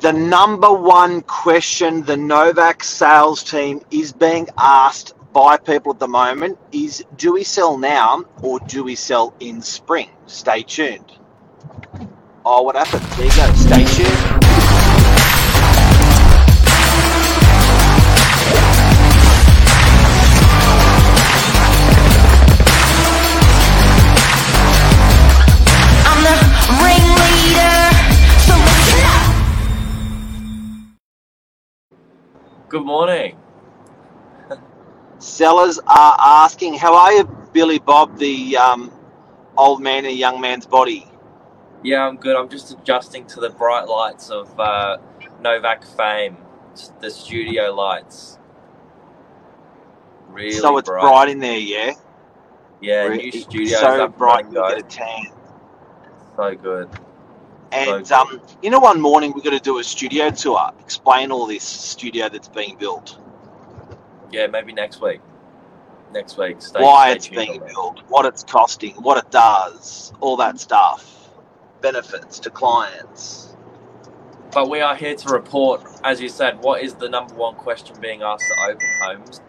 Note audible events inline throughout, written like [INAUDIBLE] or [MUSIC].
the number one question the Novak sales team is being asked by people at the moment is do we sell now or do we sell in spring? Stay tuned. Oh, what happened? There you go. Stay tuned. Good morning. Sellers are asking, how are you, Billy Bob, the um, old man in a young man's body? Yeah, I'm good. I'm just adjusting to the bright lights of uh, Novak fame, the studio lights. Really so it's bright. in there, yeah? Yeah, Re- new it's studios so bright you get a tan. So good. And um, you know, one morning we're going to do a studio tour, explain all this studio that's being built, Yeah, maybe next week. Next week. Stay, why stay it's being built, what it's costing, what it does, all that stuff, benefits to clients. But we are here to report, as you said, what is the number one question being asked at open homes?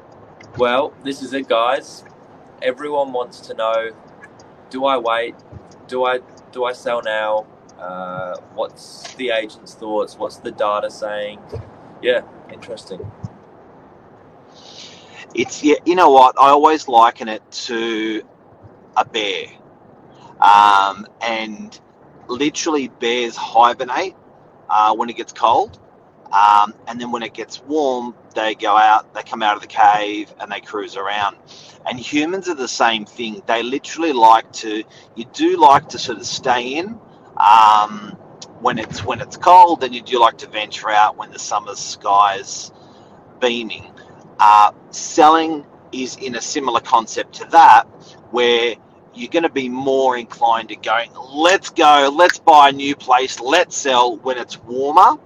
Well, this is it, guys. Everyone wants to know: Do I wait? Do I do I sell now? Uh, what's the agent's thoughts? What's the data saying? Yeah, interesting. It's yeah, you know what? I always liken it to a bear, um, and literally bears hibernate uh, when it gets cold, um, and then when it gets warm, they go out, they come out of the cave, and they cruise around. And humans are the same thing. They literally like to. You do like to sort of stay in. Um, when it's when it's cold, then you do like to venture out when the summer sky's beaming. Uh, selling is in a similar concept to that, where you're going to be more inclined to going, let's go, let's buy a new place, let's sell when it's warmer,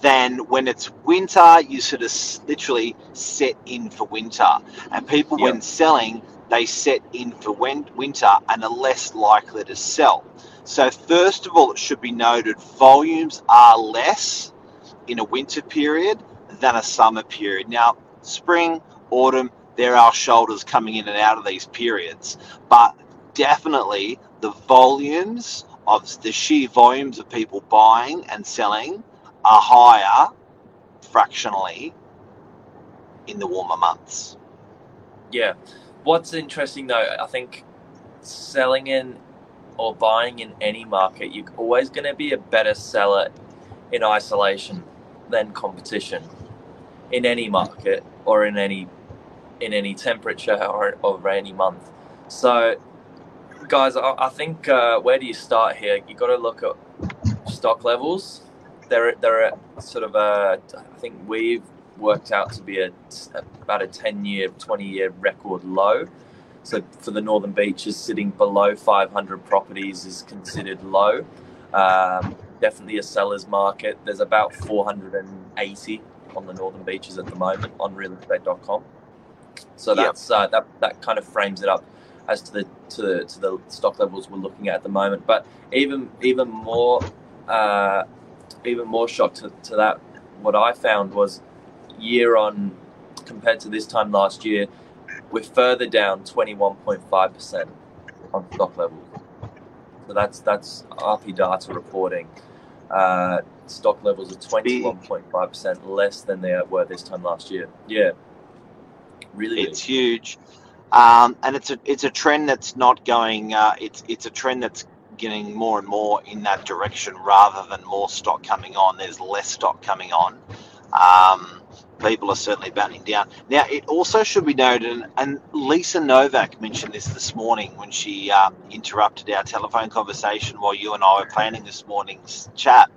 than when it's winter, you sort of literally set in for winter. And people, Yep. when selling, they set in for winter and are less likely to sell. So, first of all, it should be noted volumes are less in a winter period than a summer period. Now, spring, autumn, there are shoulders coming in and out of these periods, but definitely the volumes of the sheer volumes of people buying and selling are higher fractionally in the warmer months. Yeah. What's interesting though, I think selling in or buying in any market, you're always going to be a better seller in isolation than competition in any market or in any in any temperature or, or any month. So, guys, I, I think uh, where do you start here? You got to look at stock levels. They're they're at sort of a. I think we've worked out to be a about a ten year, twenty year record low. So for the Northern Beaches, sitting below 500 properties is considered low. Um, definitely a seller's market. There's about 480 on the Northern Beaches at the moment on realestate.com. So that's uh, that that kind of frames it up as to the to the, to the stock levels we're looking at at the moment. But even even more uh, even more shock to, to that, what I found was year on compared to this time last year, we're further down 21.5% on stock levels. So that's that's RP data reporting. Uh, stock levels are 21.5% less than they were this time last year. Yeah. Really It's big. huge, um, and it's a it's a trend that's not going. Uh, it's it's a trend that's getting more and more in that direction rather than more stock coming on. There's less stock coming on. Um, people are certainly battening down. Now, it also should be noted, and, and Lisa Novak mentioned this this morning when she uh, interrupted our telephone conversation while you and I were planning this morning's chat.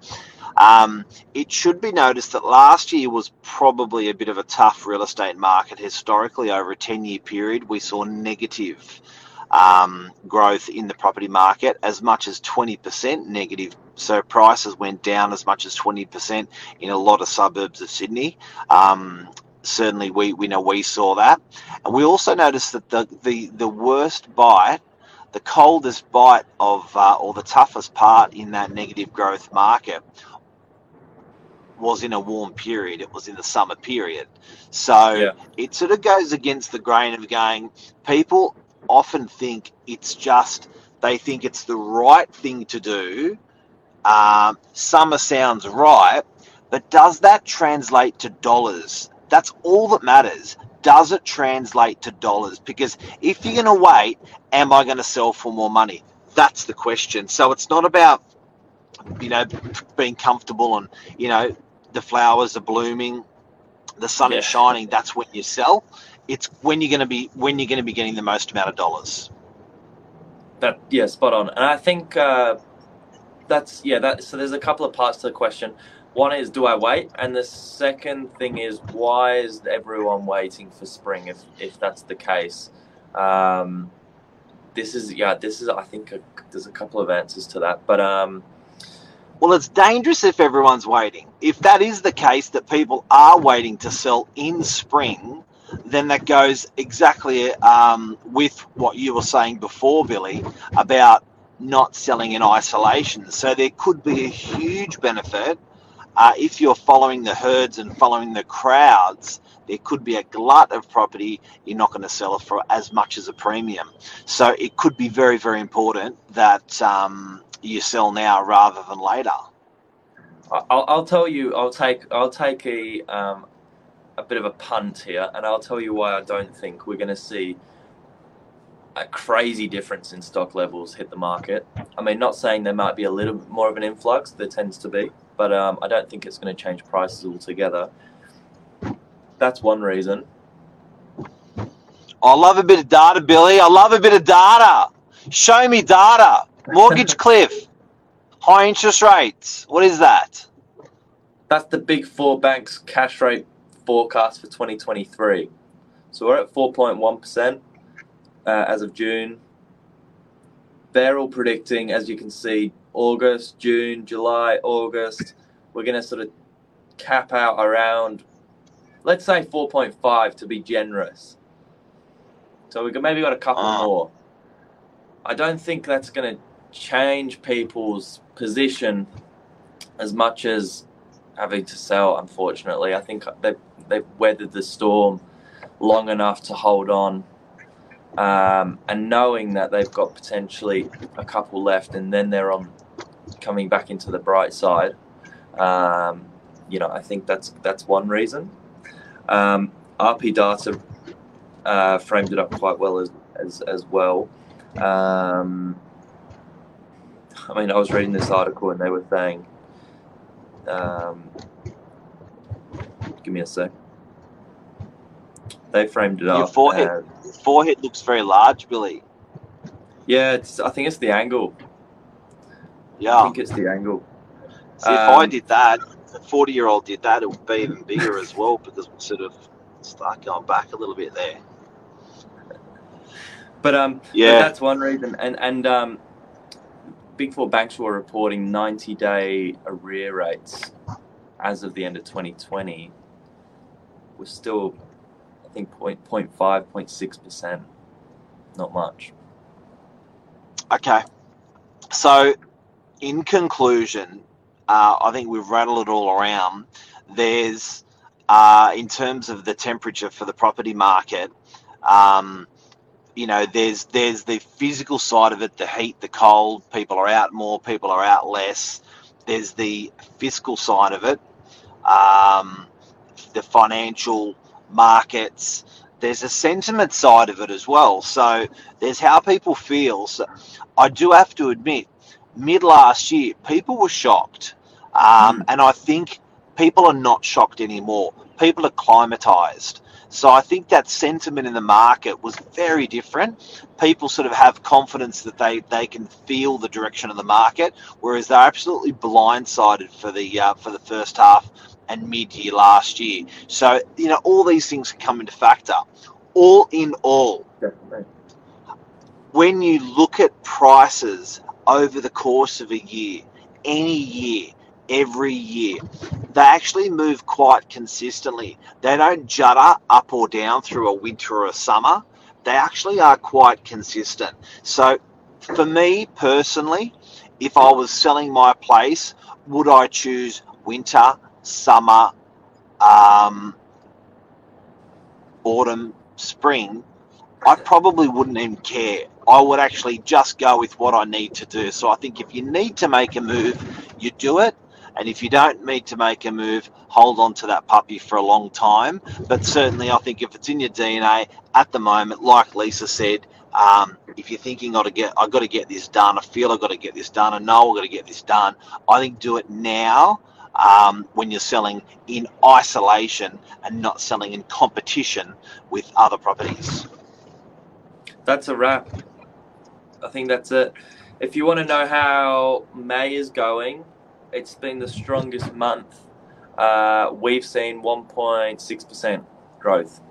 Um, it should be noticed that last year was probably a bit of a tough real estate market. Historically, over a 10 year period, we saw negative um, growth in the property market, as much as 20% negative. So prices went down as much as 20% in a lot of suburbs of Sydney. Um, certainly, we, we know we saw that. And we also noticed that the, the, the worst bite, the coldest bite of, uh, or the toughest part in that negative growth market was in a warm period. It was in the summer period. So Yeah. it sort of goes against the grain of going, people often think it's just, they think it's the right thing to do. Um, summer sounds right, but does that translate to dollars? That's all that matters. Does it translate to dollars? Because if you're going to wait, am I going to sell for more money? That's the question. So it's not about, you know, being comfortable and, you know, the flowers are blooming, the sun Yeah. is shining. That's when you sell. It's when you're going to be when you're going to be getting the most amount of dollars. That yeah, spot on. And I think uh, that's yeah. That so there's a couple of parts to the question. One is do I wait, and the second thing is why is everyone waiting for spring if if that's the case. Um, this is yeah. This is I think a, there's a couple of answers to that, but um, Well, it's dangerous if everyone's waiting. If that is the case, that people are waiting to sell in spring, then that goes exactly um, with what you were saying before, Billy, about not selling in isolation. So there could be a huge benefit uh, if you're following the herds and following the crowds. There could be a glut of property. You're not going to sell it for as much as a premium. So it could be very, very important that um, you sell now rather than later. I'll, I'll tell you. I'll take I'll take a um, a bit of a punt here, and I'll tell you why I don't think we're going to see a crazy difference in stock levels hit the market. I mean, not saying there might be a little bit more of an influx. There tends to be, but um, I don't think it's going to change prices altogether. That's one reason. I love a bit of data, Billy. I love a bit of data. Show me data. Mortgage [LAUGHS] cliff, high interest rates. What is that? That's the big four banks cash rate forecast for 2023. So we're at 4.1% uh, as of June. They're all predicting, as you can see, August, June, July, August. We're going to sort of cap out around, let's say 4.5 to be generous. So we've maybe got a couple Ah. more. I don't think that's going to change people's position as much as having to sell. Unfortunately, I think they've they've weathered the storm long enough to hold on, um, and knowing that they've got potentially a couple left, and then they're on coming back into the bright side. Um, you know, I think that's that's one reason. Um, RP Data uh, framed it up quite well as as, as well. Um, I mean, I was reading this article and they were saying, um, give me a sec. They framed it Your up. forehead. as- Forehead looks very large, Billy. yeah, it's. I think it's the angle. Yeah, I think it's the angle. See, if I um, did that, a 40 year old did that, it would be even bigger as well because we sort of start going back a little bit there. But um, but Yeah. that's one reason. And and um, big four banks were reporting ninety day arrear rates as of the end of 2020. Was still, I think, point point five, point six percent. Not much. Okay. So, in conclusion, uh, I think we've rattled it all around. There's, uh, in terms of the temperature for the property market, um, you know, there's there's the physical side of it, the heat, the cold. People are out more, people are out less. There's the fiscal side of it, um, the financial markets. There's a sentiment side of it as well. So there's how people feel. So I do have to admit, mid last year, people were shocked. Um, And I think people are not shocked anymore. People are climatized. So I think that sentiment in the market was very different. People sort of have confidence that they, they can feel the direction of the market, whereas they're absolutely blindsided for the uh, for the first half and mid year last year. So you know all these things can come into factor. All in all, Definitely. when you look at prices over the course of a year, any year, every year, they actually move quite consistently. They don't judder up or down through a winter or a summer. They actually are quite consistent. So, for me personally, if I was selling my place, would I choose winter summer, um, autumn, spring, I probably wouldn't even care. I would actually just go with what I need to do. So I think if you need to make a move, you do it. And if you don't need to make a move, hold on to that puppy for a long time. But certainly, I think if it's in your DNA at the moment, like Lisa said, um, if you're thinking, "I to get, I got to get this done," I feel I've got to get this done, I know I've got to get this done. I think do it now um, when you're selling in isolation and not selling in competition with other properties. That's a wrap. I think that's it. If you want to know how May is going, it's been the strongest month. Uh, we've seen 1.6% growth.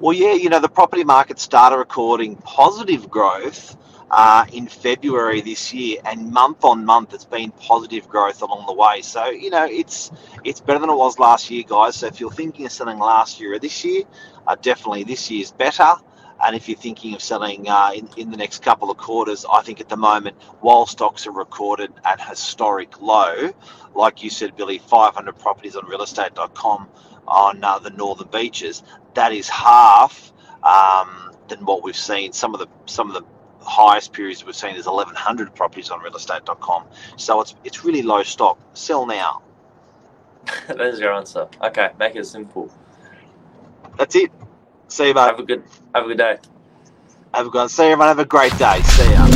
Well, yeah, you know, the property market started recording positive growth uh, in February this year, and month on month, it's been positive growth along the way. So, you know, it's it's better than it was last year, guys. So, if you're thinking of selling last year or this year, uh, definitely this year's better. And if you're thinking of selling uh, in, in the next couple of quarters, I think at the moment, while stocks are recorded at historic low, like you said, Billy, 500 properties on realestate.com on uh, the northern beaches, that is half um, than what we've seen. Some of the some of the highest periods we've seen is 1100 properties on realestate.com. So it's it's really low stock. Sell now. [LAUGHS] There's your answer. Okay, make it simple. That's it. See you, mate. Have a good have a good day. Have a good. See you, everyone. Have a great day. See ya.